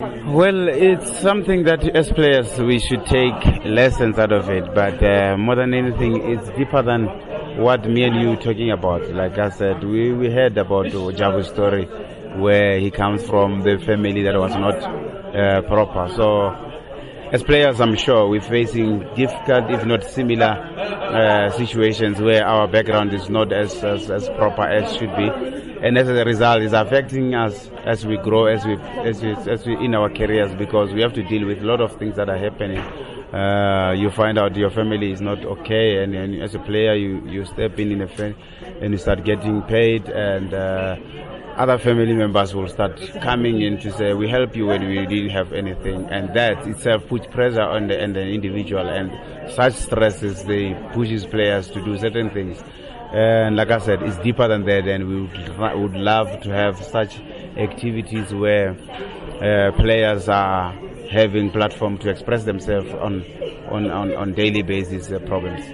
Well, it's something that as players we should take lessons out of it, but uh, more than anything, it's deeper than what me and you talking about. Like I said, we, we heard about Jabu's story where he comes from the family that was not uh, proper. So, as players, I'm sure we're facing difficult, if not similar, uh, situations where our background is not as, as, as proper as should be, and as a result, it's affecting us as we grow, as we, as we, as we in our careers, because we have to deal with a lot of things that are happening. Uh, you find out your family is not okay, and, and as a player, you, you step in in a and you start getting paid, and uh, other family members will start coming in to say, we help you when we didn't have anything. And that itself puts pressure on the, on the individual and such stresses, they pushes players to do certain things. And like I said, it's deeper than that and we would, would love to have such activities where uh, players are having platform to express themselves on, on, on, on daily basis uh, problems.